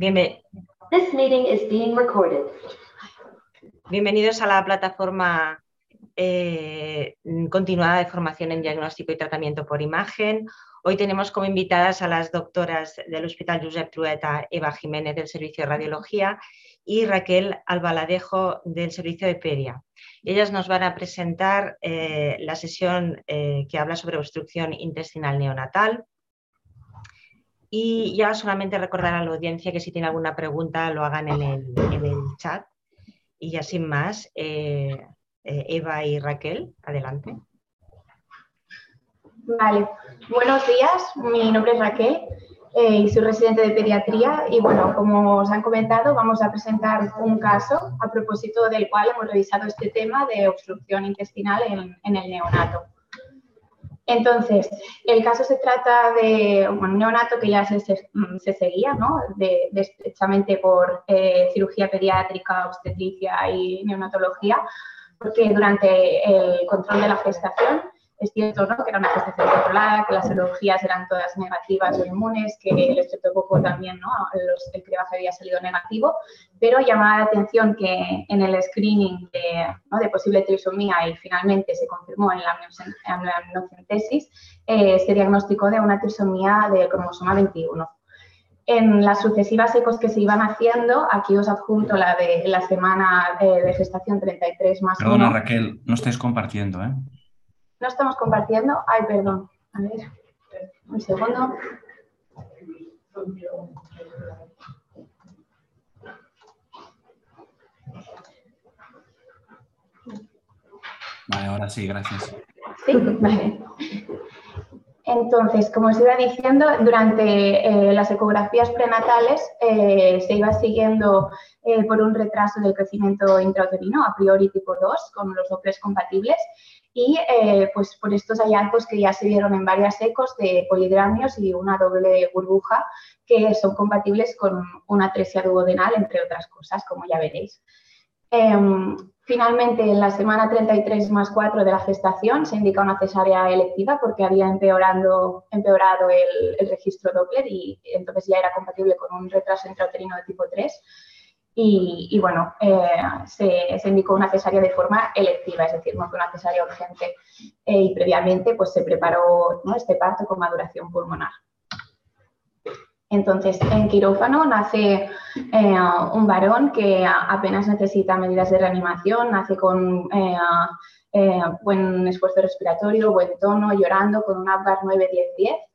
Bienve- This meeting is being recorded. Bienvenidos a la plataforma eh, continuada de formación en diagnóstico y tratamiento por imagen. Hoy tenemos como invitadas a las doctoras del Hospital Josep Trueta, Eva Jiménez del Servicio de Radiología y Raquel Albaladejo del Servicio de Peria. Ellas nos van a presentar eh, la sesión eh, que habla sobre obstrucción intestinal neonatal. Y ya solamente recordar a la audiencia que si tiene alguna pregunta lo hagan en el, chat. Y ya sin más, eh, eh, Eva y Raquel, adelante. Vale, buenos días, mi nombre es Raquel eh, y soy residente de pediatría y bueno, como os han comentado, vamos a presentar un caso a propósito del cual hemos revisado este tema de obstrucción intestinal en el neonato. Entonces, el caso se trata de un neonato que ya se, se seguía, ¿no? De, de estrechamente por eh, cirugía pediátrica, obstetricia y neonatología, porque durante el control de la gestación es cierto ¿no? que era una gestación controlada, que las serologías eran todas negativas o inmunes, que el estreptococo también, ¿no? Los, el cribaje había salido negativo, pero llamaba la atención que en el screening de, ¿no? de posible trisomía y finalmente se confirmó en la, en la amniocentesis, eh, se diagnosticó de una trisomía del cromosoma 21. En las sucesivas ecos que se iban haciendo, aquí os adjunto la de la semana eh, de gestación 33 más Perdona, 1. Raquel, no estáis compartiendo, ¿eh? No estamos compartiendo. Ay, perdón. A ver, un segundo. Vale, ahora sí, gracias. Sí, vale. Entonces, como os iba diciendo, durante eh, las ecografías prenatales eh, se iba siguiendo eh, por un retraso del crecimiento intrauterino, a priori tipo 2, con los dobles compatibles, y pues por estos hallazgos que ya se vieron en varias ecos de poligramios y una doble burbuja que son compatibles con una atresia duodenal, entre otras cosas, como ya veréis. Em, Finalmente, en la semana 33 más 4 de la gestación se indica una cesárea electiva porque había empeorando, empeorado el, el, registro Doppler y entonces ya era compatible con un retraso intrauterino de tipo 3. Y, bueno, eh, se, indicó una cesárea de forma electiva, es decir, no fue una cesárea urgente. Eh, y previamente pues, se preparó ¿no? este parto con maduración pulmonar. Entonces, en quirófano nace eh, un varón que apenas necesita medidas de reanimación, nace con buen esfuerzo respiratorio, buen tono, llorando, con un Apgar 9-10-10.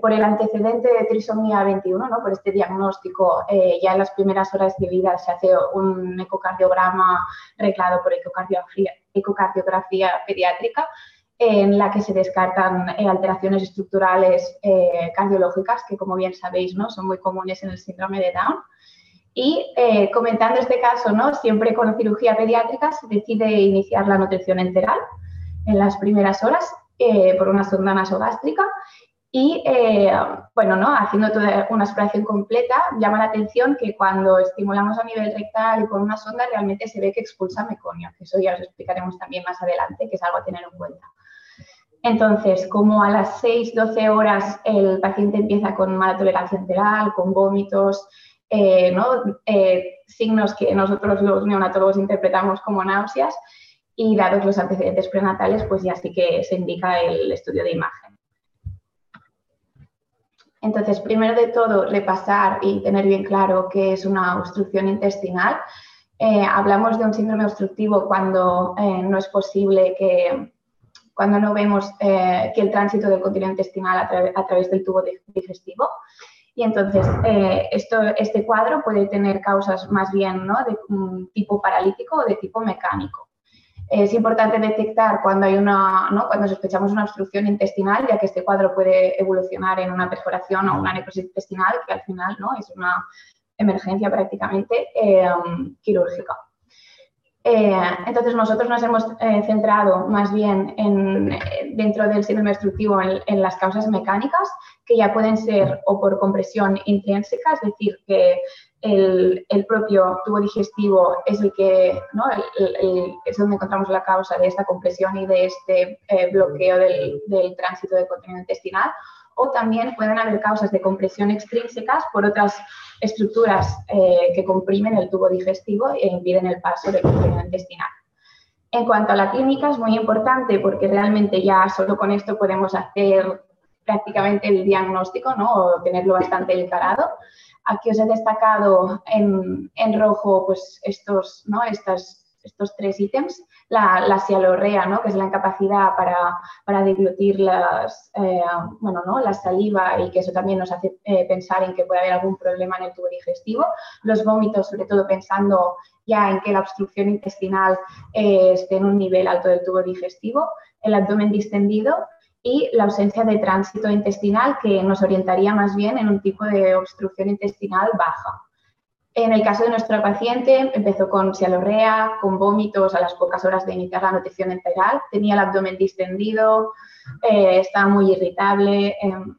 Por el antecedente de trisomía 21, ¿no? por este diagnóstico, ya en las primeras horas de vida se hace un ecocardiograma reglado por ecocardiografía, ecocardiografía pediátrica, en la que se descartan eh, alteraciones estructurales eh, cardiológicas, que como bien sabéis ¿no? son muy comunes en el síndrome de Down. Y eh, comentando este caso, ¿no? siempre con cirugía pediátrica se decide iniciar la nutrición enteral en las primeras horas por una sonda nasogástrica y, bueno, ¿no? haciendo toda una exploración completa, llama la atención que cuando estimulamos a nivel rectal y con una sonda realmente se ve que expulsa meconio, que eso ya os explicaremos también más adelante, que es algo a tener en cuenta. Entonces, como a las 6, 12 horas el paciente empieza con mala tolerancia enteral, con vómitos, eh, ¿no? eh, signos que nosotros los neonatólogos interpretamos como náuseas y dados los antecedentes prenatales, pues ya sí que se indica el estudio de imagen. Entonces, primero de todo, repasar y tener bien claro qué es una obstrucción intestinal. Eh, hablamos de un síndrome obstructivo cuando eh, no es posible que cuando no vemos eh, que el tránsito del contenido intestinal a, tra a, través del tubo digestivo. Y entonces, este cuadro puede tener causas más bien ¿no? de um, tipo paralítico o de tipo mecánico. Es importante detectar cuando, hay una, ¿no? cuando sospechamos una obstrucción intestinal, ya que este cuadro puede evolucionar en una perforación o una necrosis intestinal, que al final ¿no? es una emergencia prácticamente eh, quirúrgica. Eh, entonces nosotros nos hemos eh, centrado más bien en, dentro del síndrome obstructivo en, en, las causas mecánicas, que ya pueden ser o por compresión intrínseca, es decir, que el, el propio tubo digestivo es el que ¿no? el, el, es donde encontramos la causa de esta compresión y de este eh, bloqueo del, del, tránsito del contenido intestinal, o también pueden haber causas de compresión extrínsecas por otras estructuras eh, que comprimen el tubo digestivo e impiden el paso del contenido intestinal. En cuanto a la clínica, es muy importante porque realmente ya solo con esto podemos hacer prácticamente el diagnóstico ¿no? o tenerlo bastante encarado. Aquí os he destacado en, en rojo pues, estos, ¿no? Estas, estos tres ítems. La, la sialorrea, ¿no? que es la incapacidad para, para las, eh, bueno, ¿no? la saliva y que eso también nos hace eh, pensar en que puede haber algún problema en el tubo digestivo. Los vómitos, sobre todo pensando ya en que la obstrucción intestinal eh, esté en un nivel alto del tubo digestivo. El abdomen distendido y la ausencia de tránsito intestinal que nos orientaría más bien en un tipo de obstrucción intestinal baja. En el caso de nuestra paciente, empezó con sialorrea, con vómitos a las pocas horas de iniciar la nutrición enteral, tenía el abdomen distendido, eh, estaba muy irritable. Em,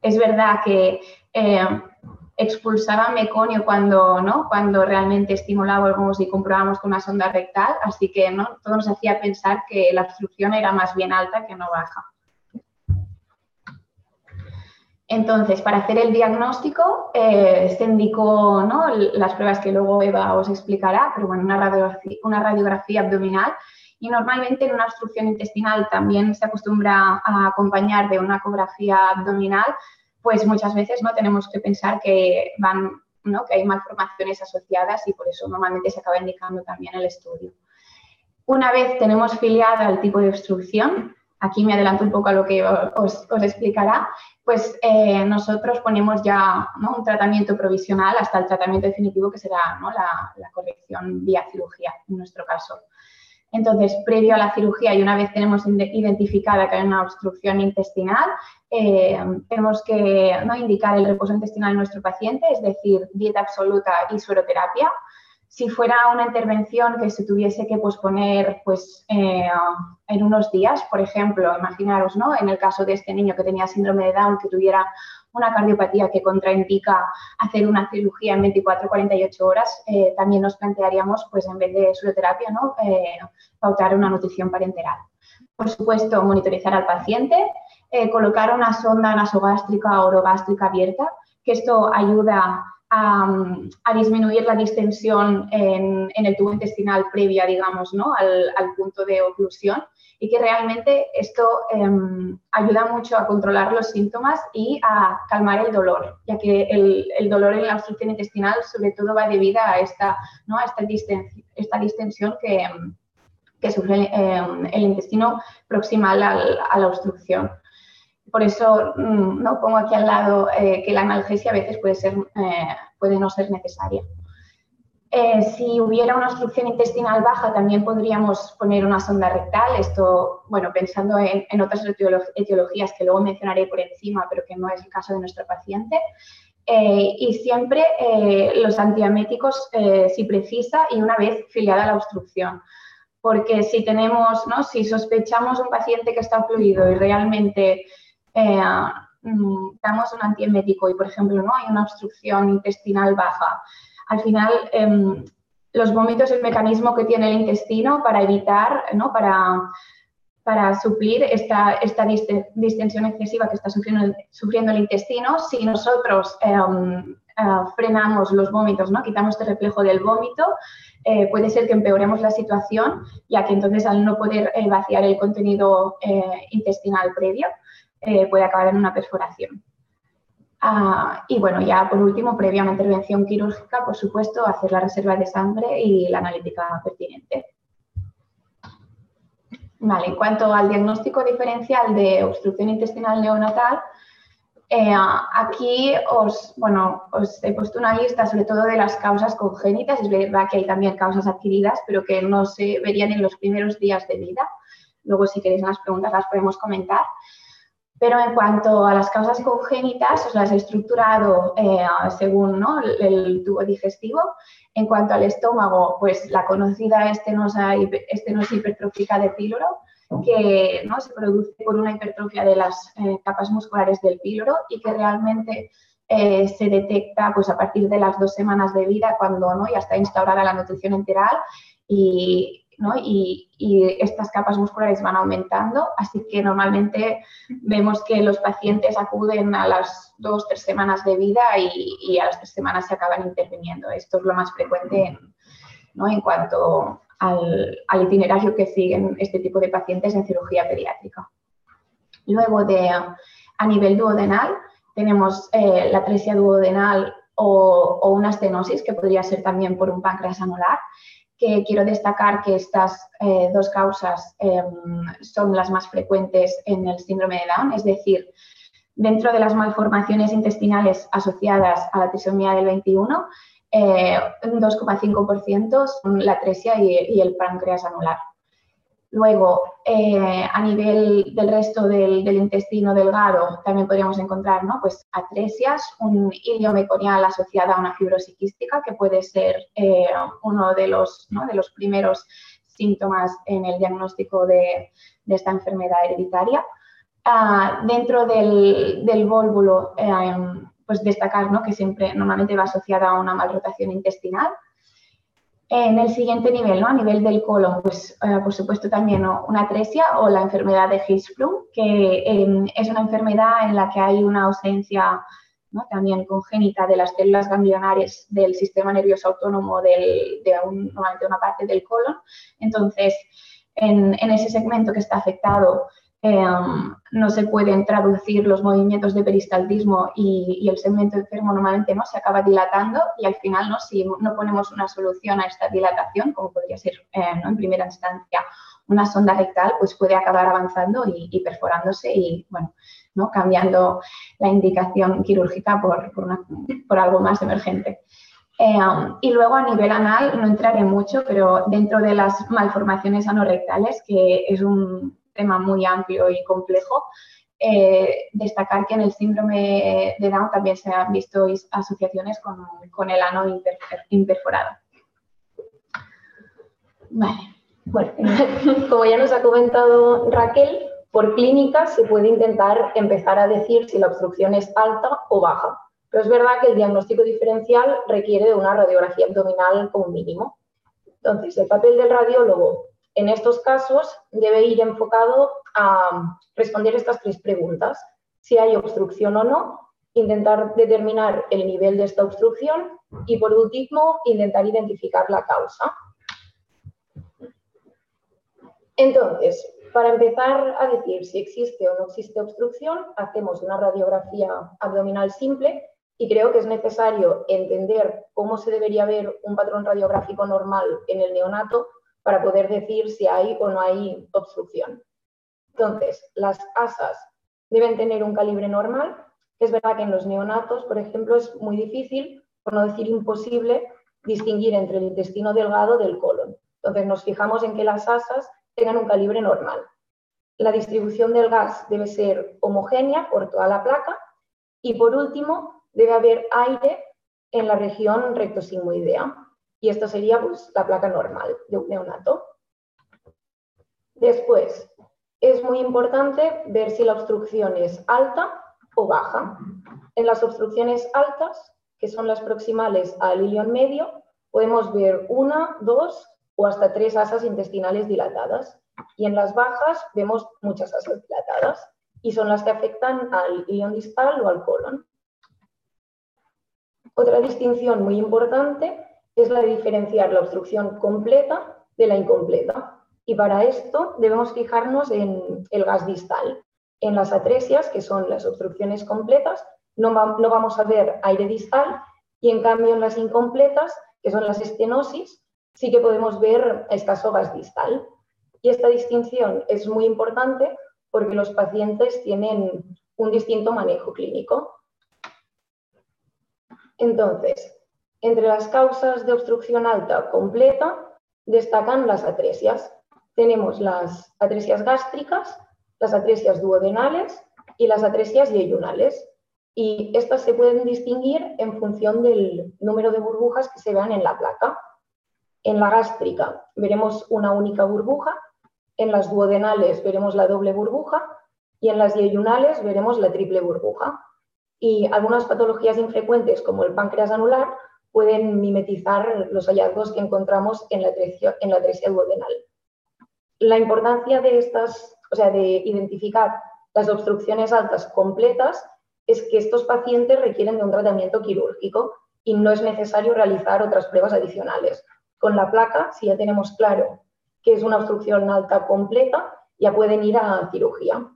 es verdad que em, expulsaba meconio cuando, ¿no? cuando realmente estimulábamos y comprobábamos con una sonda rectal, así que ¿no? todo nos hacía pensar que la obstrucción era más bien alta que no baja. Entonces, para hacer el diagnóstico eh, se indicó ¿no? las pruebas que luego Eva os explicará, pero bueno, una radiografía, una radiografía abdominal y normalmente en una obstrucción intestinal también se acostumbra a acompañar de una ecografía abdominal pues muchas veces no tenemos que pensar que van, ¿no? que hay malformaciones asociadas y por eso normalmente se acaba indicando también el estudio. Una vez tenemos filiada el tipo de obstrucción, aquí me adelanto un poco a lo que os, os explicará, pues eh, nosotros ponemos ya ¿no? un tratamiento provisional hasta el tratamiento definitivo que será ¿no? la, la corrección vía cirugía en nuestro caso. Entonces, previo a la cirugía y una vez tenemos identificada que hay una obstrucción intestinal, eh, tenemos que ¿no? indicar el reposo intestinal en nuestro paciente, es decir, dieta absoluta y sueroterapia. Si fuera una intervención que se tuviese que posponer pues, eh, en unos días, por ejemplo, imaginaros, ¿no? en el caso de este niño que tenía síndrome de Down, que tuviera una cardiopatía que contraindica hacer una cirugía en 24 48 horas, eh, también nos plantearíamos, pues en vez de suroterapia, ¿no? Eh, pautar una nutrición parenteral. Por supuesto, monitorizar al paciente, eh, colocar una sonda nasogástrica o orogástrica abierta, que esto ayuda a, disminuir la distensión en, el tubo intestinal previa, digamos, ¿no? al, al punto de oclusión y que realmente esto em, ayuda mucho a controlar los síntomas y a calmar el dolor, ya que el, el, dolor en la obstrucción intestinal sobre todo va debido a esta, ¿no? a esta, distensión, esta distensión que, que sufre em, el intestino proximal al, a la obstrucción. Por eso mm, no pongo aquí al lado eh, que la analgesia a veces puede, ser, eh, puede no ser necesaria. Eh, si hubiera una obstrucción intestinal baja, también podríamos poner una sonda rectal. Esto, bueno, pensando en, otras etiologías que luego mencionaré por encima, pero que no es el caso de nuestro paciente. Eh, y siempre eh, los antieméticos si precisa y una vez filiada la obstrucción. Porque si tenemos, ¿no? si sospechamos un paciente que está ocluido y realmente mm, damos un antiemético y, por ejemplo, no hay una obstrucción intestinal baja, al final em, los vómitos es el mecanismo que tiene el intestino para evitar, ¿no? para, para suplir esta, esta distensión excesiva que está sufriendo, sufriendo el intestino. Si nosotros em, eh, frenamos los vómitos, ¿no? quitamos este reflejo del vómito, eh, puede ser que empeoremos la situación, ya que entonces al no poder eh, vaciar el contenido intestinal previo, puede acabar en una perforación. Ah, y bueno, ya por último, previa a una intervención quirúrgica, por supuesto, hacer la reserva de sangre y la analítica pertinente. Vale, en cuanto al diagnóstico diferencial de obstrucción intestinal neonatal, eh, aquí os, bueno, os he puesto una lista sobre todo de las causas congénitas. Es verdad que hay también causas adquiridas, pero que no se verían en los primeros días de vida. Luego, si queréis las preguntas, las podemos comentar. Pero en cuanto a las causas congénitas, os las he estructurado eh, según ¿no? el, tubo digestivo. En cuanto al estómago, pues la conocida estenosa, estenosis hipertrófica de píloro, que ¿no? se produce por una hipertrofia de las eh, capas musculares del píloro y que realmente eh, se detecta pues, a partir de las dos semanas de vida, cuando ¿no? ya está instaurada la nutrición enteral y y, estas capas musculares van aumentando, así que normalmente vemos que los pacientes acuden a las dos, tres semanas de vida y, a las tres semanas se acaban interviniendo. Esto es lo más frecuente en, ¿no? en cuanto al, itinerario que siguen este tipo de pacientes en cirugía pediátrica. Luego, de, a nivel duodenal, tenemos eh, la atresia duodenal o, o, una estenosis, que podría ser también por un páncreas anular, quiero destacar que estas eh, dos causas em, son las más frecuentes en el síndrome de Down, es decir, dentro de las malformaciones intestinales asociadas a la trisomía del 21, eh, un 2,5% son la atresia y, el páncreas anular. Luego, eh, a nivel del resto del, intestino delgado, también podríamos encontrar ¿no? pues, atresias, un ilio meconial asociado a una fibrosis quística, que puede ser eh, uno de los, de los primeros síntomas en el diagnóstico de, esta enfermedad hereditaria. Ah, dentro del, del vólvulo, pues destacar ¿no? que siempre normalmente va asociada a una malrotación intestinal. En el siguiente nivel, ¿no? a nivel del colon, pues eh, por supuesto también una atresia o la enfermedad de Hirschsprung, que em, es una enfermedad en la que hay una ausencia ¿no? también congénita de las células ganglionares del sistema nervioso autónomo de normalmente una parte del colon. Entonces, en, en ese segmento que está afectado, Em, no se pueden traducir los movimientos de peristaltismo y, el segmento enfermo normalmente ¿no? se acaba dilatando y al final ¿no? si no ponemos una solución a esta dilatación, como podría ser eh, en primera instancia una sonda rectal, pues puede acabar avanzando y, perforándose y bueno, ¿no? cambiando la indicación quirúrgica por, por, algo más emergente. Em, y luego a nivel anal, no entraré mucho, pero dentro de las malformaciones anorrectales, que es un, tema muy amplio y complejo. Eh, destacar que en el síndrome de Down también se han visto asociaciones con, el ano imperforado. Vale. Bueno, como ya nos ha comentado Raquel, por clínica se puede intentar empezar a decir si la obstrucción es alta o baja. Pero es verdad que el diagnóstico diferencial requiere de una radiografía abdominal como mínimo. Entonces, el papel del radiólogo en estos casos debe ir enfocado a responder estas tres preguntas. Si hay obstrucción o no, intentar determinar el nivel de esta obstrucción y por último intentar identificar la causa. Entonces, para empezar a decir si existe o no existe obstrucción, hacemos una radiografía abdominal simple y creo que es necesario entender cómo se debería ver un patrón radiográfico normal en el neonato para poder decir si hay o no hay obstrucción. Entonces, las asas deben tener un calibre normal. Es verdad que en los neonatos, por ejemplo, es muy difícil, por no decir imposible, distinguir entre el intestino delgado del colon. Entonces, nos fijamos en que las asas tengan un calibre normal. La distribución del gas debe ser homogénea por toda la placa y, por último, debe haber aire en la región rectosigmoidea. Y esto sería pues, la placa normal de un neonato. Después, es muy importante ver si la obstrucción es alta o baja. En las obstrucciones altas, que son las proximales al ilion medio, podemos ver una, dos o hasta tres asas intestinales dilatadas. Y en las bajas vemos muchas asas dilatadas y son las que afectan al ilion distal o al colon. Otra distinción muy importante es la de diferenciar la obstrucción completa de la incompleta. Y para esto debemos fijarnos en el gas distal. En las atresias, que son las obstrucciones completas, no, no vamos a ver aire distal y en cambio en las incompletas, que son las estenosis, sí que podemos ver escaso gas distal. Y esta distinción es muy importante porque los pacientes tienen un distinto manejo clínico. Entonces, entre las causas de obstrucción alta completa destacan las atresias. Tenemos las atresias gástricas, las atresias duodenales y las atresias yeyunales. Y estas se pueden distinguir en función del número de burbujas que se vean en la placa. En la gástrica veremos una única burbuja, en las duodenales veremos la doble burbuja y en las yeyunales veremos la triple burbuja. Y algunas patologías infrecuentes como el páncreas anular pueden mimetizar los hallazgos que encontramos en la atresia, en la duodenal. La importancia de estas, o sea, de identificar las obstrucciones altas completas es que estos pacientes requieren de un tratamiento quirúrgico y no es necesario realizar otras pruebas adicionales. Con la placa, si ya tenemos claro que es una obstrucción alta completa, ya pueden ir a cirugía.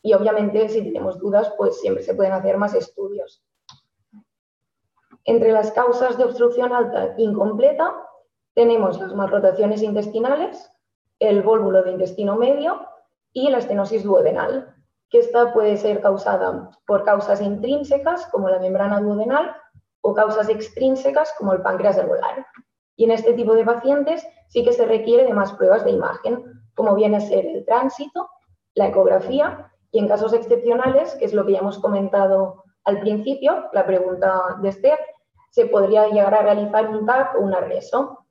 Y obviamente, si tenemos dudas, pues siempre se pueden hacer más estudios. Entre las causas de obstrucción alta incompleta tenemos las malrotaciones intestinales, el vólvulo de intestino medio y la estenosis duodenal, que esta puede ser causada por causas intrínsecas como la membrana duodenal o causas extrínsecas como el páncreas alveolar. Y en este tipo de pacientes sí que se requiere de más pruebas de imagen, como viene a ser el tránsito, la ecografía y en casos excepcionales, que es lo que ya hemos comentado al principio, la pregunta de Esther, se podría llegar a realizar un TAC o un arreso.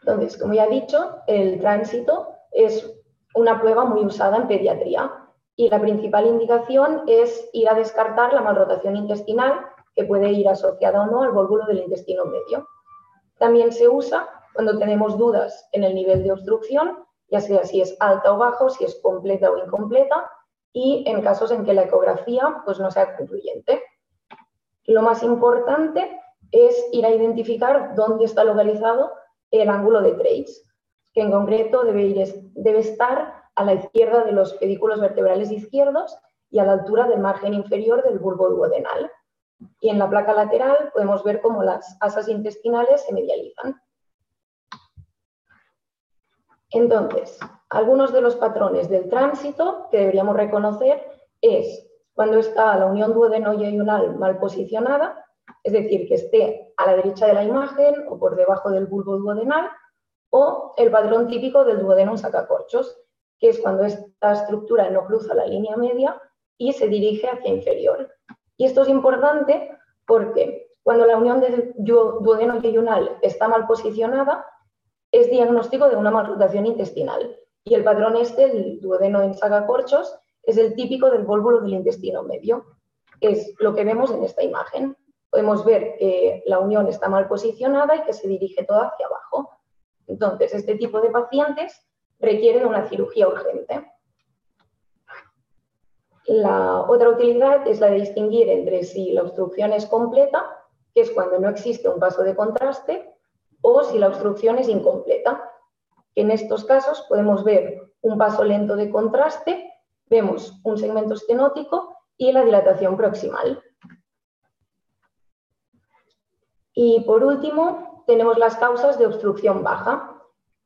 Entonces, como ya he dicho, el tránsito es una prueba muy usada en pediatría y la principal indicación es ir a descartar la malrotación intestinal que puede ir asociada o no al vólvulo del intestino medio. También se usa cuando tenemos dudas en el nivel de obstrucción, ya sea si es alta o bajo, si es completa o incompleta, y en casos en que la ecografía pues, no sea concluyente. Lo más importante es ir a identificar dónde está localizado el ángulo de Trace, que en concreto debe, ir, debe estar a la izquierda de los pedículos vertebrales izquierdos y a la altura del margen inferior del bulbo duodenal. Y en la placa lateral podemos ver cómo las asas intestinales se medializan. Entonces, algunos de los patrones del tránsito que deberíamos reconocer es cuando está la unión duodeno-yeyunal mal posicionada, es decir, que esté a la derecha de la imagen o por debajo del bulbo duodenal, o el patrón típico del duodeno en sacacorchos, que es cuando esta estructura no cruza la línea media y se dirige hacia inferior. Y esto es importante porque cuando la unión del duodeno-yeyunal está mal posicionada, es diagnóstico de una malrotación intestinal. Y el patrón este, el duodeno en sacacorchos, es el típico del vólvulo del intestino medio. Es lo que vemos en esta imagen. Podemos ver que la unión está mal posicionada y que se dirige toda hacia abajo. Entonces, este tipo de pacientes requieren una cirugía urgente. La otra utilidad es la de distinguir entre si la obstrucción es completa, que es cuando no existe un paso de contraste, o si la obstrucción es incompleta. En estos casos podemos ver un paso lento de contraste, vemos un segmento estenótico y la dilatación proximal. Y por último, tenemos las causas de obstrucción baja,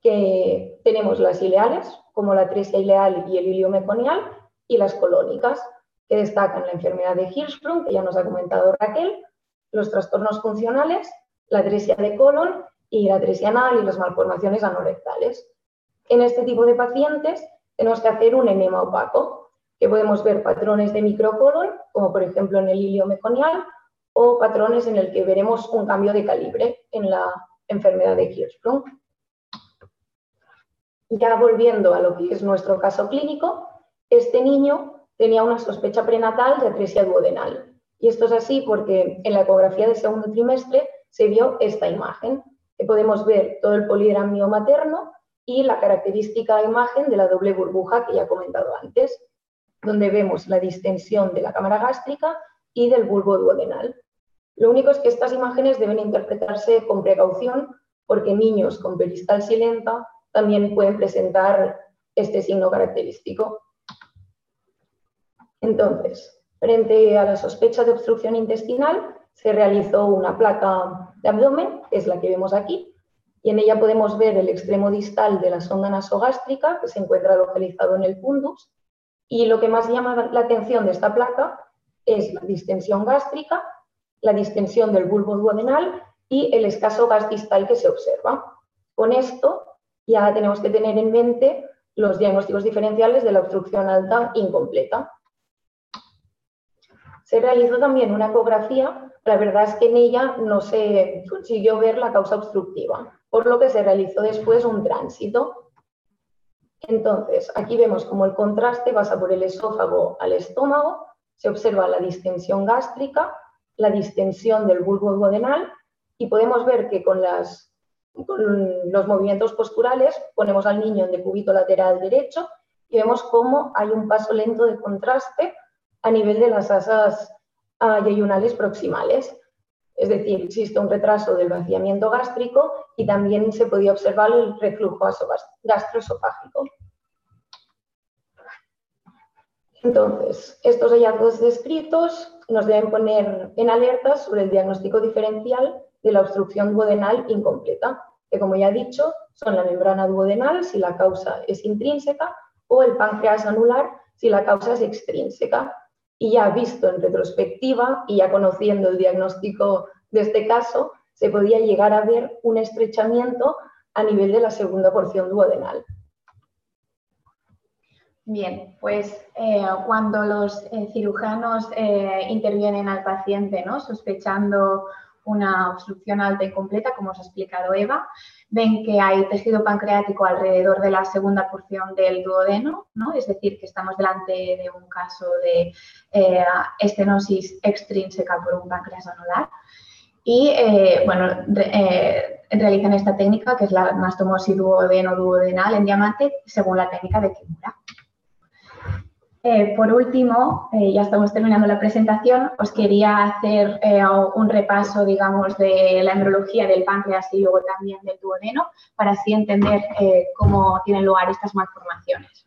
que tenemos las ileales, como la tresia ileal y el ilio meconial, y las colónicas, que destacan la enfermedad de Hirschsprung, que ya nos ha comentado Raquel, los trastornos funcionales, la tresia de colon y la y las malformaciones anorectales. En este tipo de pacientes tenemos que hacer un enema opaco, que podemos ver patrones de microcolon, como por ejemplo en el ilio meconial, o patrones en el que veremos un cambio de calibre en la enfermedad de Hirschsprung. Ya volviendo a lo que es nuestro caso clínico, este niño tenía una sospecha prenatal de atresia duodenal. Y esto es así porque en la ecografía del segundo trimestre se vio esta imagen, podemos ver todo el polidramio materno y la característica imagen de la doble burbuja que ya he comentado antes, donde vemos la distensión de la cámara gástrica y del bulbo duodenal. Lo único es que estas imágenes deben interpretarse con precaución porque niños con peristalsis lenta también pueden presentar este signo característico. Entonces, frente a la sospecha de obstrucción intestinal, se realizó una placa de abdomen, que es la que vemos aquí, y en ella podemos ver el extremo distal de la sonda nasogástrica, que se encuentra localizado en el fundus, y lo que más llama la atención de esta placa es la distensión gástrica, la distensión del bulbo duodenal y el escaso gas distal que se observa. Con esto ya tenemos que tener en mente los diagnósticos diferenciales de la obstrucción alta incompleta. Se realizó también una ecografía, la verdad es que en ella no se consiguió ver la causa obstructiva, por lo que se realizó después un tránsito. Entonces, aquí vemos como el contraste pasa por el esófago al estómago, se observa la distensión gástrica la distensión del bulbo duodenal y podemos ver que con, los movimientos posturales ponemos al niño en decúbito lateral derecho y vemos cómo hay un paso lento de contraste a nivel de las asas uh, yeyunales proximales. Es decir, existe un retraso del vaciamiento gástrico y también se podía observar el reflujo gastroesofágico. Entonces, estos hallazgos descritos nos deben poner en alerta sobre el diagnóstico diferencial de la obstrucción duodenal incompleta, que como ya he dicho, son la membrana duodenal si la causa es intrínseca o el páncreas anular si la causa es extrínseca. Y ya visto en retrospectiva y ya conociendo el diagnóstico de este caso, se podía llegar a ver un estrechamiento a nivel de la segunda porción duodenal. Bien, pues eh, cuando los eh, cirujanos eh, intervienen al paciente, ¿no? sospechando una obstrucción alta y completa, como os ha explicado Eva, ven que hay tejido pancreático alrededor de la segunda porción del duodeno, ¿no? es decir, que estamos delante de un caso de estenosis extrínseca por un páncreas anular. Y bueno, realizan esta técnica que es la anastomosis duodeno-duodenal en diamante según la técnica de Kimura. Eh, por último, eh, ya estamos terminando la presentación, os quería hacer eh, un repaso, digamos, de la embriología del páncreas y luego también del duodeno, para así entender cómo tienen lugar estas malformaciones.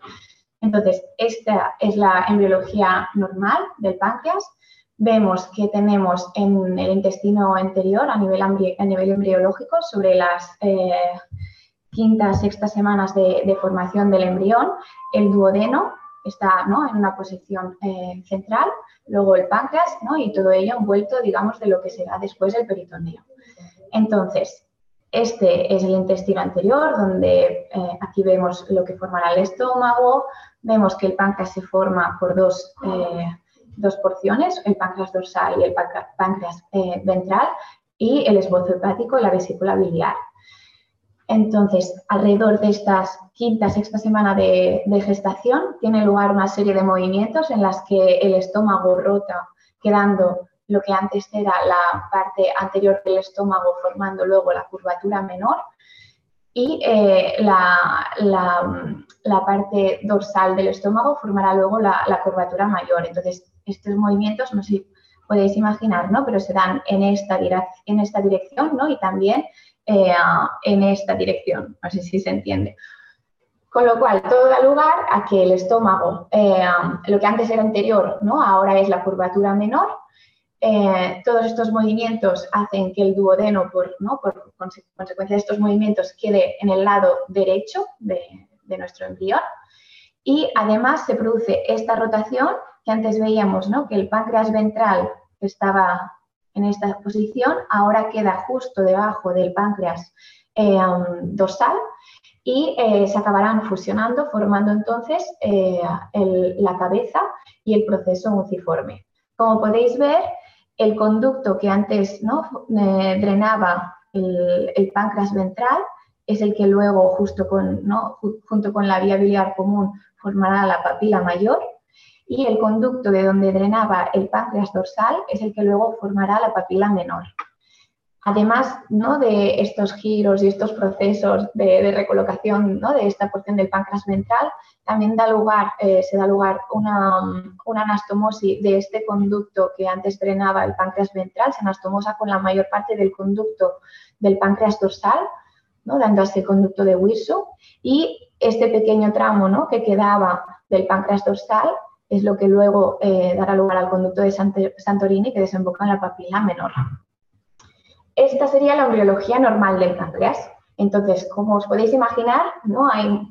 Entonces, esta es la embriología normal del páncreas. Vemos que tenemos en el intestino anterior, a nivel, a nivel embriológico, sobre las quintas, sextas semanas de, de formación del embrión, el duodeno, está ¿no? en una posición eh, central, luego el páncreas ¿no? y todo ello envuelto, digamos, de lo que será después el peritoneo. Entonces, este es el intestino anterior, donde eh, aquí vemos lo que formará el estómago, vemos que el páncreas se forma por dos, eh, dos porciones, el páncreas dorsal y el páncreas ventral, y el esbozo hepático la vesícula biliar. Entonces, alrededor de estas quinta, sexta semana de, gestación, tiene lugar una serie de movimientos en las que el estómago rota, quedando lo que antes era la parte anterior del estómago, formando luego la curvatura menor, y eh, la, parte dorsal del estómago formará luego la, curvatura mayor. Entonces, estos movimientos, no sé si podéis imaginar, ¿no? Pero se dan en esta, en esta dirección, ¿no? Y también eh, en esta dirección. No sé si se entiende. Con lo cual, todo da lugar a que el estómago, eh, lo que antes era anterior, ¿no? ahora es la curvatura menor. Eh, todos estos movimientos hacen que el duodeno, por, ¿no? por consecuencia de estos movimientos, quede en el lado derecho de, nuestro embrión. Y además se produce esta rotación que antes veíamos, ¿no? que el páncreas ventral estaba en esta posición, ahora queda justo debajo del páncreas eh, dorsal y eh, se acabarán fusionando, formando entonces eh, la cabeza y el proceso muciforme. Como podéis ver, el conducto que antes ¿no? drenaba el, páncreas ventral es el que luego, justo con, junto con la vía biliar común, formará la papila mayor y el conducto de donde drenaba el páncreas dorsal es el que luego formará la papila menor. Además ¿no? de estos giros y estos procesos de, recolocación ¿no? de esta porción del páncreas ventral, también da lugar, eh, se da lugar una, una, anastomosis de este conducto que antes drenaba el páncreas ventral, se anastomosa con la mayor parte del conducto del páncreas dorsal, ¿no? dando así el conducto de Wirsu, y este pequeño tramo que quedaba del páncreas dorsal es lo que luego eh, dará lugar al conducto de Santorini que desemboca en la papila menor. Esta sería la embriología normal del páncreas. Entonces, como os podéis imaginar, ¿no? hay,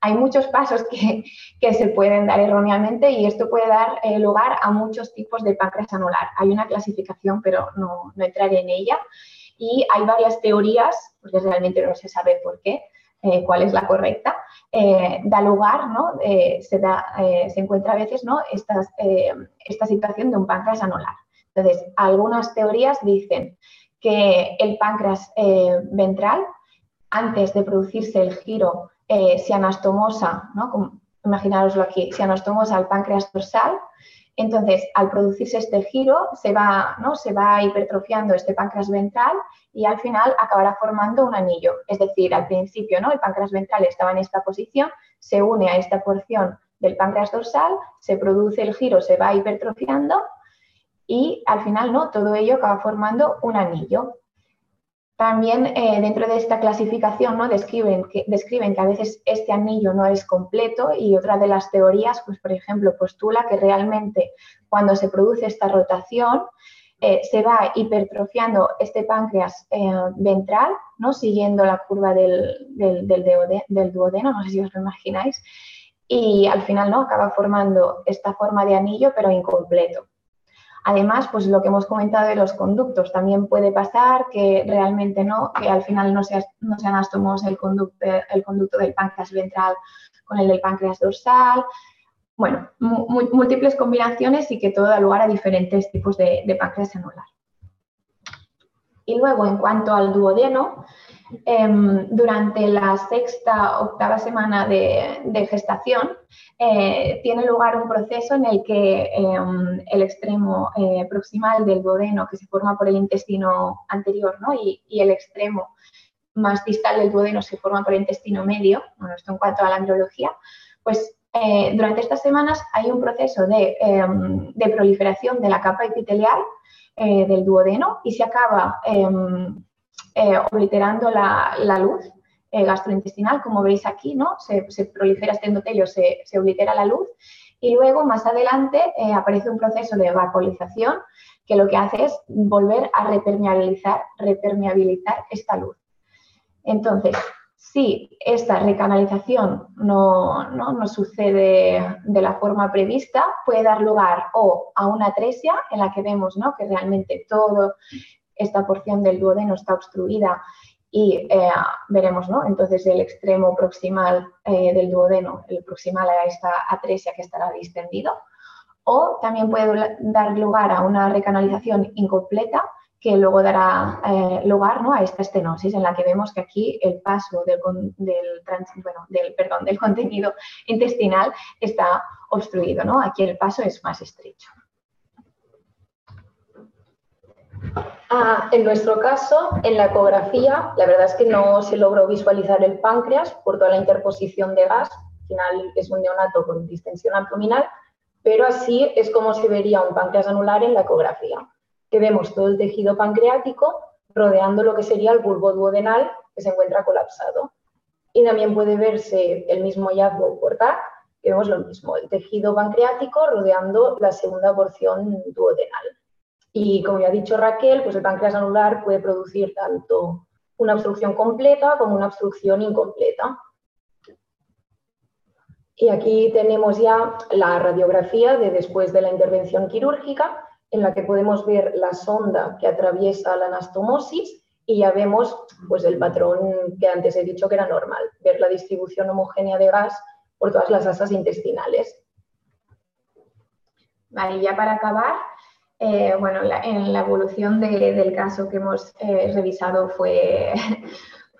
hay muchos pasos que, se pueden dar erróneamente y esto puede dar eh, lugar a muchos tipos de páncreas anular. Hay una clasificación, pero no, no entraré en ella. Y hay varias teorías, porque realmente no se sabe por qué, eh, cuál es la correcta, eh, da lugar, ¿no? Eh, se, da, se, encuentra a veces ¿no? esta situación de un páncreas anular. Entonces, algunas teorías dicen que el páncreas ventral, antes de producirse el giro, se anastomosa, ¿no? Como, aquí, se anastomosa al páncreas dorsal Entonces, al producirse este giro, se va, ¿no? se va hipertrofiando este páncreas ventral y al final acabará formando un anillo. Es decir, al principio ¿no? el páncreas ventral estaba en esta posición, se une a esta porción del páncreas dorsal, se produce el giro, se va hipertrofiando y al final ¿no? todo ello acaba formando un anillo. También eh, dentro de esta clasificación ¿no? describen, que, describen que a veces este anillo no es completo y otra de las teorías, pues por ejemplo, postula que realmente cuando se produce esta rotación eh, se va hipertrofiando este páncreas eh, ventral, ¿no? siguiendo la curva del, del, del, duodeno, no sé si os lo imagináis, y al final ¿no? acaba formando esta forma de anillo pero incompleto. Además, pues lo que hemos comentado de los conductos, también puede pasar que realmente no, que al final no, sea, no sean astomos el conducto, el conducto del páncreas ventral con el del páncreas dorsal. Bueno, múltiples combinaciones y que todo da lugar a diferentes tipos de, de páncreas anular. Y luego, en cuanto al duodeno, Em, durante la sexta, octava semana de, gestación, eh, tiene lugar un proceso en el que em, el extremo eh, proximal del duodeno, que se forma por el intestino anterior, y, el extremo más distal del duodeno se forma por el intestino medio, bueno, esto en cuanto a la andrología, pues eh, durante estas semanas hay un proceso de, em, de proliferación de la capa epitelial del duodeno y se acaba eh, obliterando la, luz eh, gastrointestinal, como veis aquí, ¿no? Se, prolifera este endotelio, se, oblitera la luz y luego más adelante eh, aparece un proceso de evaporización que lo que hace es volver a repermeabilizar, repermeabilizar esta luz. Entonces, si esta recanalización no, no, sucede de la forma prevista, puede dar lugar o a una atresia en la que vemos ¿no? que realmente todo esta porción del duodeno está obstruida y eh, veremos, ¿no? Entonces el extremo proximal eh, del duodeno, el proximal a esta atresia que estará distendido, o también puede dar lugar a una recanalización incompleta que luego dará eh, lugar ¿no? a esta estenosis en la que vemos que aquí el paso del, del, del, perdón, del contenido intestinal está obstruido. ¿no? Aquí el paso es más estrecho. Ah, en nuestro caso, en la ecografía, la verdad es que no se logró visualizar el páncreas por toda la interposición de gas. Al final es un neonato con distensión abdominal, pero así es como se vería un páncreas anular en la ecografía, que vemos todo el tejido pancreático rodeando lo que sería el bulbo duodenal que se encuentra colapsado. Y también puede verse el mismo hallazgo por TAC, que vemos lo mismo, el tejido pancreático rodeando la segunda porción duodenal. Y como ya ha dicho Raquel, pues el páncreas anular puede producir tanto una obstrucción completa como una obstrucción incompleta. Y aquí tenemos ya la radiografía de después de la intervención quirúrgica, en la que podemos ver la sonda que atraviesa la anastomosis y ya vemos pues, el patrón que antes he dicho que era normal, ver la distribución homogénea de gas por todas las asas intestinales. Vale, ya para acabar, eh, bueno, en la evolución del caso que hemos eh, revisado fue,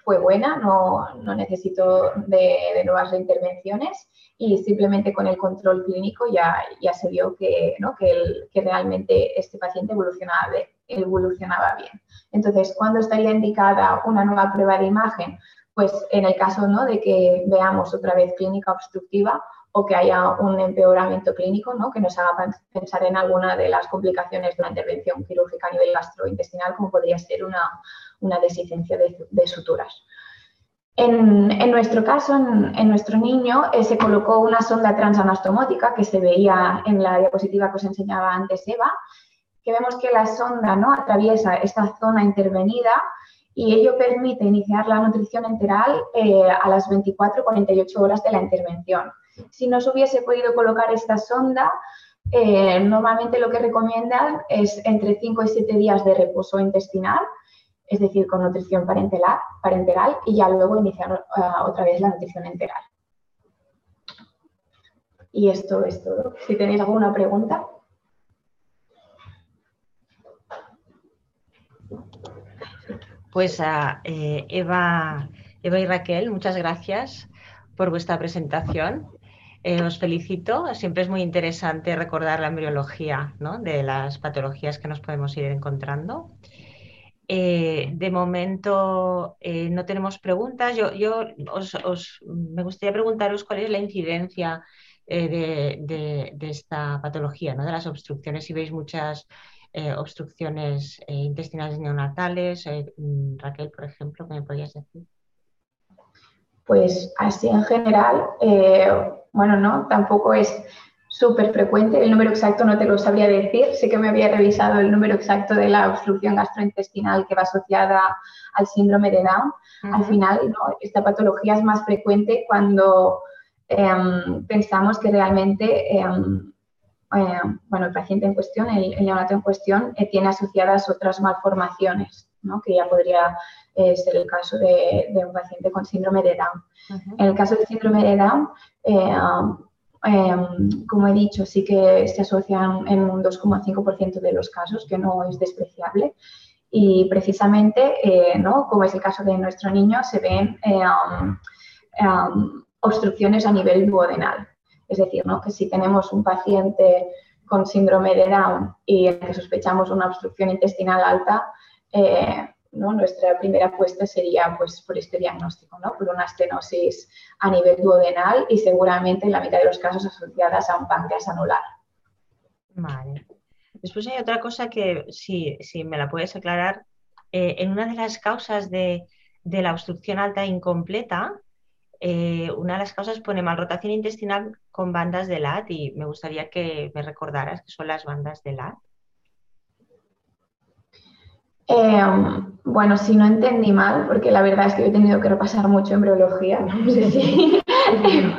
fue buena, no, no necesito de, nuevas reintervenciones y simplemente con el control clínico ya, ya se vio que, ¿no? que, realmente este paciente evolucionaba, evolucionaba bien. Entonces, ¿cuándo estaría indicada una nueva prueba de imagen? Pues en el caso ¿no? de que veamos otra vez clínica obstructiva o que haya un empeoramiento clínico ¿no? que nos haga pensar en alguna de las complicaciones de una intervención quirúrgica a nivel gastrointestinal, como podría ser una, una desistencia de, suturas. En, en, nuestro caso, en, nuestro niño, eh, se colocó una sonda transanastomótica que se veía en la diapositiva que os enseñaba antes Eva, que vemos que la sonda ¿no? atraviesa esta zona intervenida y ello permite iniciar la nutrición enteral eh, a las 24-48 horas de la intervención. Si no se hubiese podido colocar esta sonda, eh, normalmente lo que recomiendan es entre 5 y 7 días de reposo intestinal, es decir, con nutrición parenteral, y ya luego iniciar eh, otra vez la nutrición enteral. Y esto es todo. Si tenéis alguna pregunta. Pues a Eva, Eva y Raquel, muchas gracias por vuestra presentación. Eh, os felicito, siempre es muy interesante recordar la embriología de las patologías que nos podemos ir encontrando. Eh, de momento eh, no tenemos preguntas. Yo, yo os, me gustaría preguntaros cuál es la incidencia de, esta patología, ¿no? de las obstrucciones, si veis muchas obstrucciones intestinales neonatales. Mm, Raquel, por ejemplo, ¿qué me podías decir? Pues así en general, bueno, no, tampoco es súper frecuente. El número exacto no te lo sabría decir. Sé que me había revisado el número exacto de la obstrucción gastrointestinal que va asociada al síndrome de Down. Al final, esta patología es más frecuente cuando em, pensamos que realmente em, bueno, el paciente en cuestión, el, neonato en cuestión, eh, tiene asociadas otras malformaciones, ¿no? que ya podría eh, ser el caso de, un paciente con síndrome de Down. En el caso del síndrome de Down, eh, como he dicho, sí que se asocian en un 2,5% de los casos, que no es despreciable. Y precisamente, eh, ¿no? como es el caso de nuestro niño, se ven em, em, obstrucciones a nivel duodenal. Es decir, ¿no? que si tenemos un paciente con síndrome de Down y en que sospechamos una obstrucción intestinal alta, eh, nuestra primera apuesta sería pues, por este diagnóstico, ¿no? por una estenosis a nivel duodenal y seguramente en la mitad de los casos asociadas a un páncreas anular. Vale. Después hay otra cosa que, si, me la puedes aclarar, eh, en una de las causas de, la obstrucción alta incompleta, eh, una de las causas pone malrotación intestinal con bandas de LAT y me gustaría que me recordaras qué son las bandas de LAT. Em, bueno, si no entendí mal, porque la verdad es que he tenido que repasar mucho embriología, no sé si...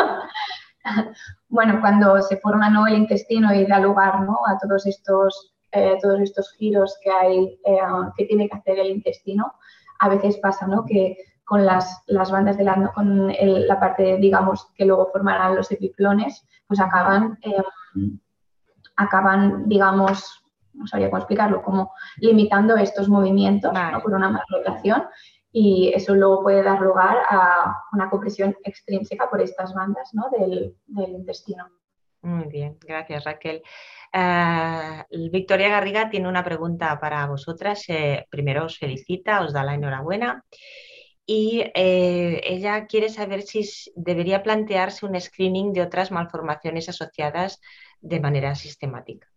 bueno, cuando se forma ¿no? el intestino y da lugar ¿no? a todos estos, eh, todos estos giros que, hay, eh, que tiene que hacer el intestino, a veces pasa ¿no? que con las, las bandas de la, con la parte, digamos, que luego formarán los epiplones, pues acaban, em, acaban digamos, no sabría cómo explicarlo, como limitando estos movimientos por una mala rotación y eso luego puede dar lugar a una compresión extrínseca por estas bandas del, intestino. Muy bien, gracias Raquel. Eh, Victoria Garriga tiene una pregunta para vosotras. Eh, primero os felicita, os da la enhorabuena y eh, ella quiere saber si debería plantearse un screening de otras malformaciones asociadas de manera sistemática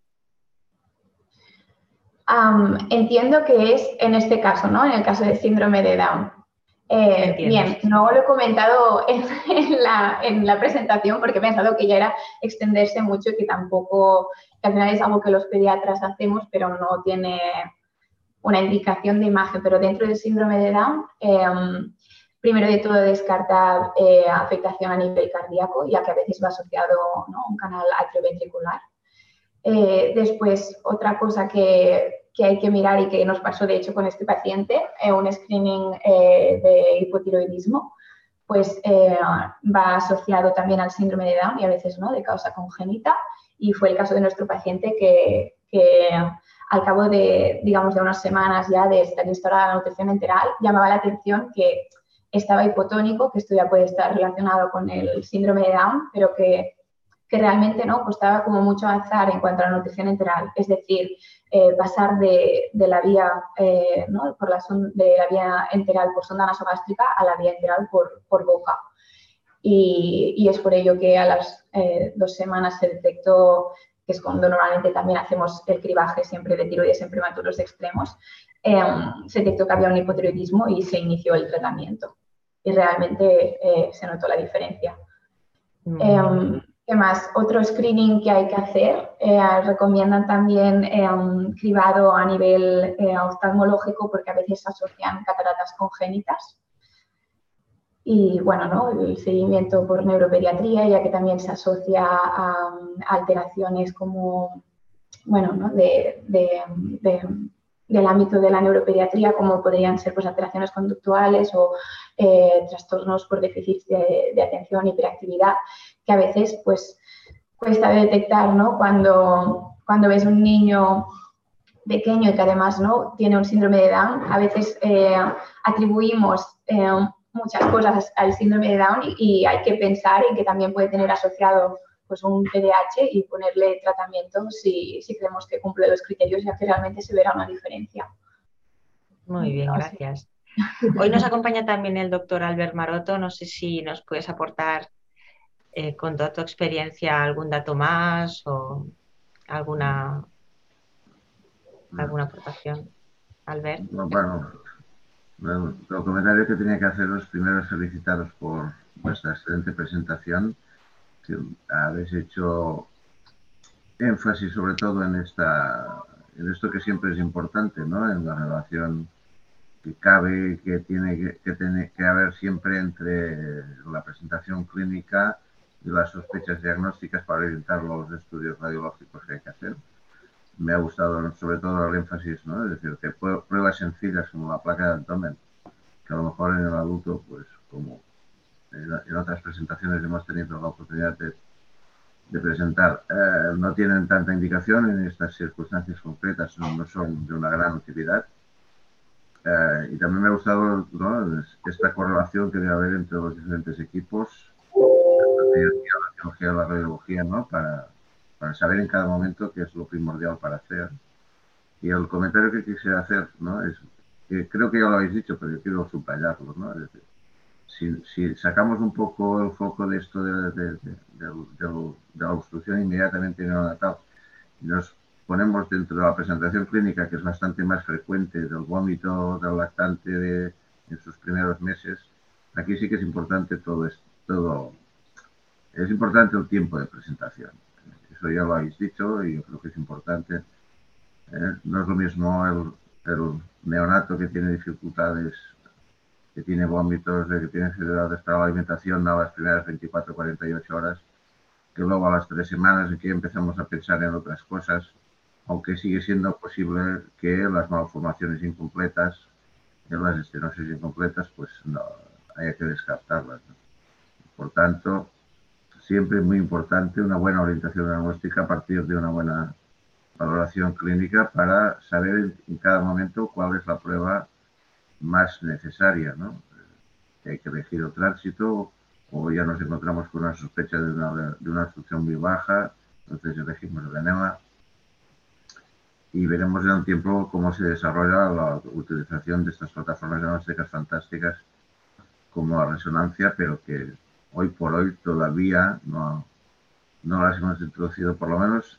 entiendo que es en este caso, ¿no? En el caso del síndrome de Down. Eh, bien, no lo he comentado en, la, presentación porque he pensado que ya era extenderse mucho y que tampoco, que al final es algo que los pediatras hacemos, pero no tiene una indicación de imagen. Pero dentro del síndrome de Down, em, primero de todo descartar eh, afectación a nivel cardíaco, ya que a veces va asociado a un canal atrioventricular. Eh, después, otra cosa que, hay que mirar y que nos pasó de hecho con este paciente, eh, un screening eh, de hipotiroidismo, pues va asociado también al síndrome de Down y a veces no, de causa congénita. Y fue el caso de nuestro paciente que, al cabo de, digamos, de unas semanas ya de estar instaurada la nutrición enteral, llamaba la atención que estaba hipotónico, que esto ya puede estar relacionado con el síndrome de Down, pero que que realmente ¿no? costaba como mucho avanzar en cuanto a la nutrición enteral, es decir, eh, pasar de, la vía eh, ¿no? por la de la vía enteral por sonda nasogástrica a la vía enteral por, por boca. Y, es por ello que a las eh, dos semanas se detectó, que es cuando normalmente también hacemos el cribaje siempre de tiroides en prematuros extremos, em, se detectó que había un hipotiroidismo y se inició el tratamiento. Y realmente se notó la diferencia. Mm. ¿Qué más? Otro screening que hay que hacer, eh, recomiendan también eh, un cribado a nivel eh, oftalmológico porque a veces asocian cataratas congénitas. Y bueno, ¿no? el seguimiento por neuropediatría, ya que también se asocia a, alteraciones como, bueno, ¿no? de, del ámbito de la neuropediatría, como podrían ser pues, alteraciones conductuales o trastornos por déficit de atención, hiperactividad, que a veces pues cuesta detectar, ¿no? Cuando, cuando ves un niño pequeño y que además ¿no? tiene un síndrome de Down, a veces eh, atribuimos eh, muchas cosas al síndrome de Down y, hay que pensar en que también puede tener asociado pues un PDH y ponerle tratamiento si, si creemos que cumple los criterios ya que realmente se verá una diferencia. Muy bien, gracias. Hoy nos acompaña también el doctor Albert Maroto. No sé si nos puedes aportar eh, con toda tu experiencia algún dato más o alguna, alguna aportación. Albert. bueno, bueno, lo comentario que tenía que haceros primero es felicitaros por vuestra excelente presentación. Que habéis hecho énfasis sobre todo en esta en esto que siempre es importante, ¿no? En la relación que cabe, que tiene que, tiene que haber siempre entre la presentación clínica y las sospechas diagnósticas para orientar los estudios radiológicos que hay que hacer. Me ha gustado sobre todo el énfasis, ¿no? Es decir, que pruebas sencillas como la placa de abdomen, que a lo mejor en el adulto, pues como en otras presentaciones hemos tenido la oportunidad de, presentar, eh, no tienen tanta indicación en estas circunstancias concretas, no son de una gran utilidad eh, y también me ha gustado esta correlación que debe haber entre los diferentes equipos, la radiología, ¿no? para, para, saber en cada momento qué es lo primordial para hacer. Y el comentario que quisiera hacer ¿no? es creo que ya lo habéis dicho, pero yo quiero subrayarlo. ¿no? si, si, sacamos un poco el foco de esto de, de, de, la obstrucción inmediatamente neonatal nos ponemos dentro de la presentación clínica, que es bastante más frecuente, del vómito del lactante en sus primeros meses, aquí sí que es importante todo esto, todo, es importante el tiempo de presentación. Eso ya lo habéis dicho y yo creo que es importante. ¿eh? No es lo mismo el, el, neonato que tiene dificultades, que tiene vómitos, que tiene necesidad para la alimentación a las primeras 24 48 horas, que luego a las tres semanas aquí empezamos a pensar en otras cosas aunque sigue siendo posible que las malformaciones incompletas, las estenosis incompletas, pues no haya que descartarlas. Por tanto, siempre muy importante una buena orientación diagnóstica a partir de una buena valoración clínica para saber en cada momento cuál es la prueba más necesaria. ¿no? hay que elegir el tránsito o ya nos encontramos con una sospecha de una, de una obstrucción muy baja, entonces elegimos el enema y veremos en un tiempo cómo se desarrolla la utilización de estas plataformas diagnósticas fantásticas como la resonancia, pero que hoy por hoy todavía no, las hemos introducido, por lo menos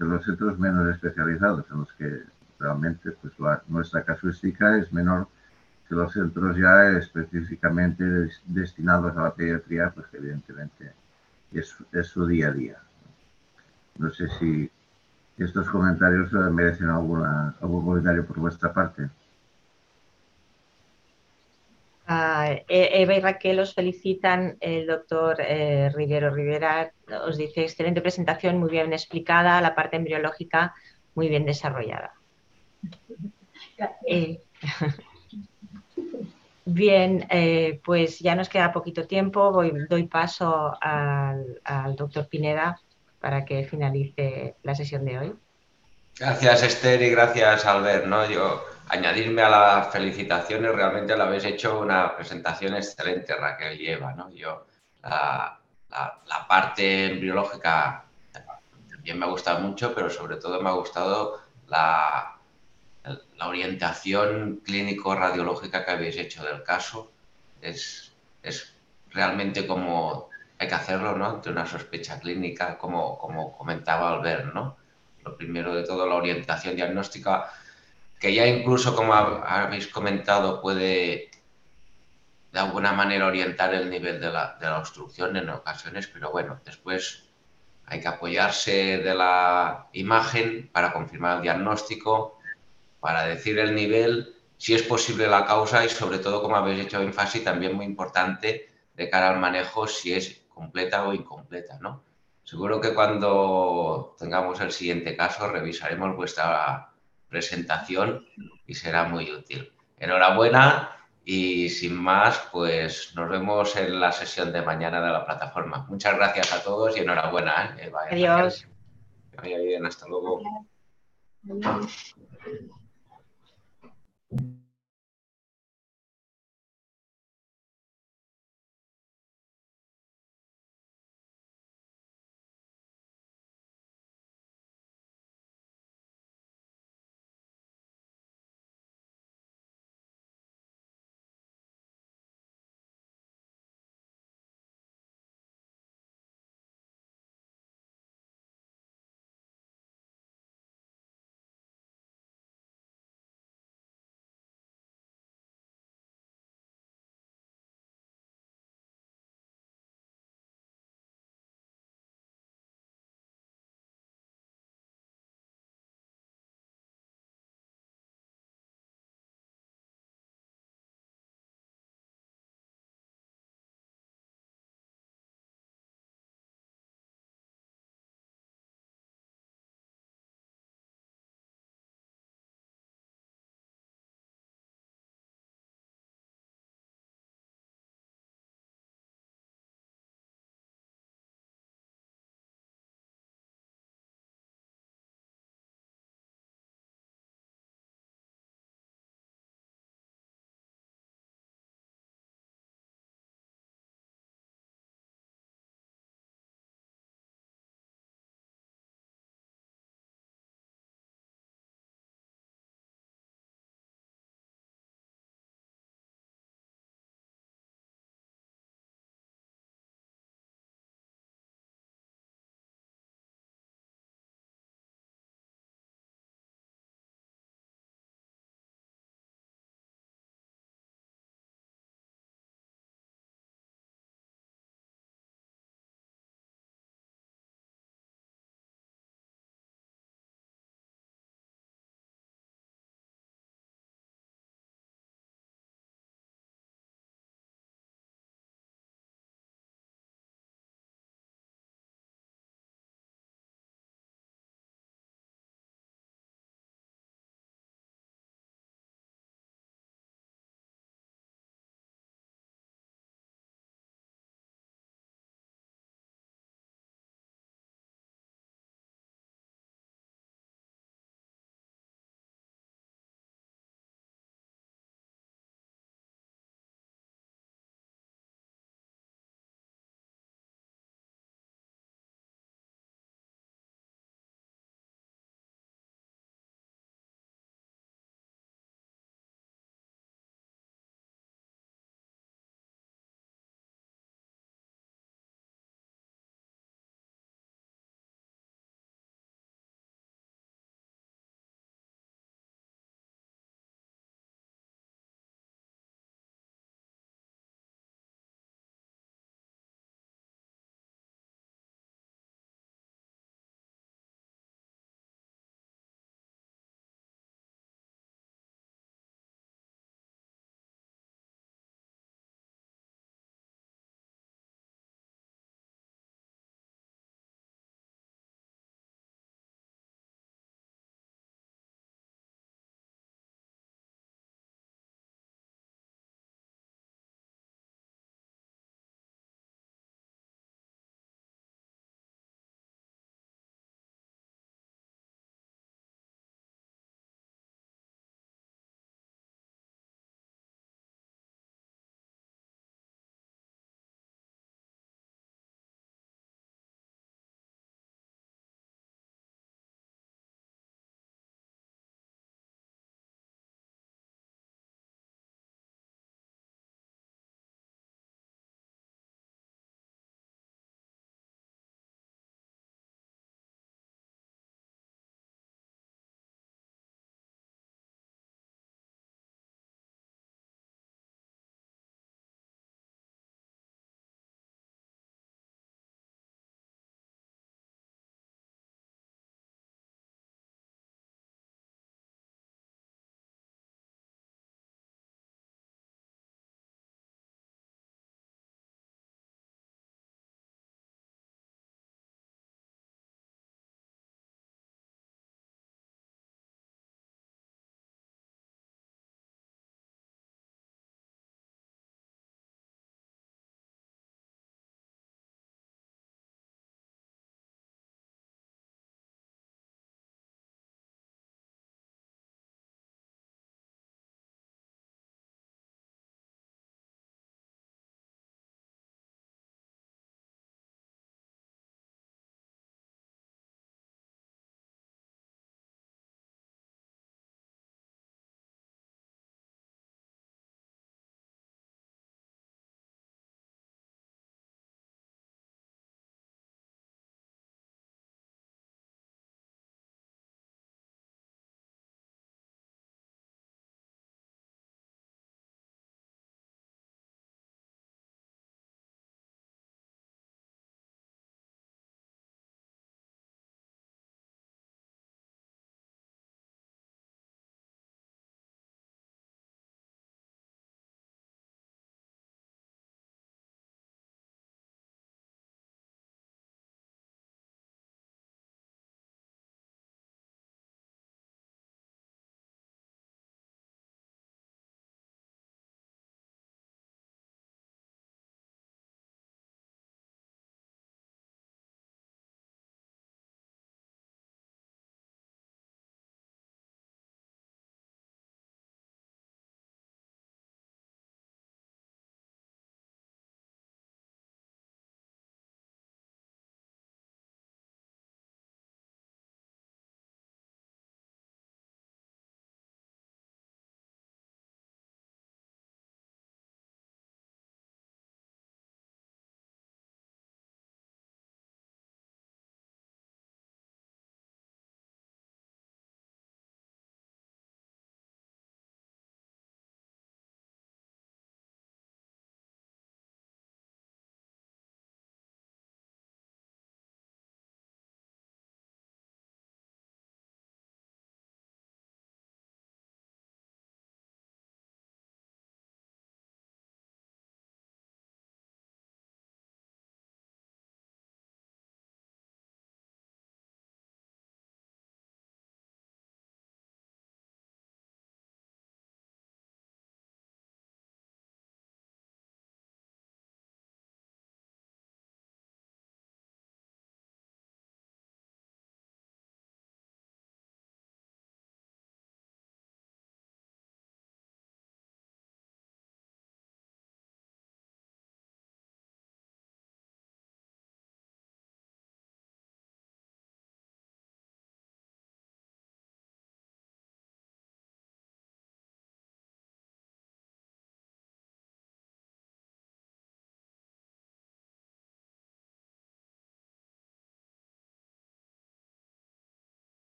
en los centros menos especializados, en los que realmente pues, nuestra casuística es menor que los centros ya específicamente destinados a la pediatría, pues que evidentemente es, es su día a día. No sé si estos comentarios merecen alguna, algún comentario por vuestra parte. Ah, e-, Eva y Raquel os felicitan, el doctor eh, Rivero Rivera os dice excelente presentación, muy bien explicada, la parte embriológica muy bien desarrollada. Eh, bien, eh, pues ya nos queda poquito tiempo, Voy, doy paso al, al doctor Pineda para que finalice la sesión de hoy. Gracias Esther y gracias Albert. ¿no? Yo añadirme a las felicitaciones, realmente lo habéis hecho una presentación excelente Raquel y Eva. ¿no? Yo, la, la, parte embriológica también me ha gustado mucho, pero sobre todo me ha gustado la, la orientación clínico-radiológica que habéis hecho del caso. Es, es realmente como hay que hacerlo, ¿no? Ante una sospecha clínica, como, como comentaba Albert, ¿no? Primero de todo, la orientación diagnóstica, que ya incluso, como habéis comentado, puede de alguna manera orientar el nivel de la, de la obstrucción en ocasiones, pero bueno, después hay que apoyarse de la imagen para confirmar el diagnóstico, para decir el nivel, si es posible la causa y sobre todo, como habéis hecho énfasis, también muy importante de cara al manejo, si es completa o incompleta, ¿no? Seguro que cuando tengamos el siguiente caso revisaremos vuestra presentación y será muy útil. Enhorabuena y sin más, pues nos vemos en la sesión de mañana de la plataforma. Muchas gracias a todos y enhorabuena. ¿eh? Adiós. Que vaya bien, hasta luego. Adiós.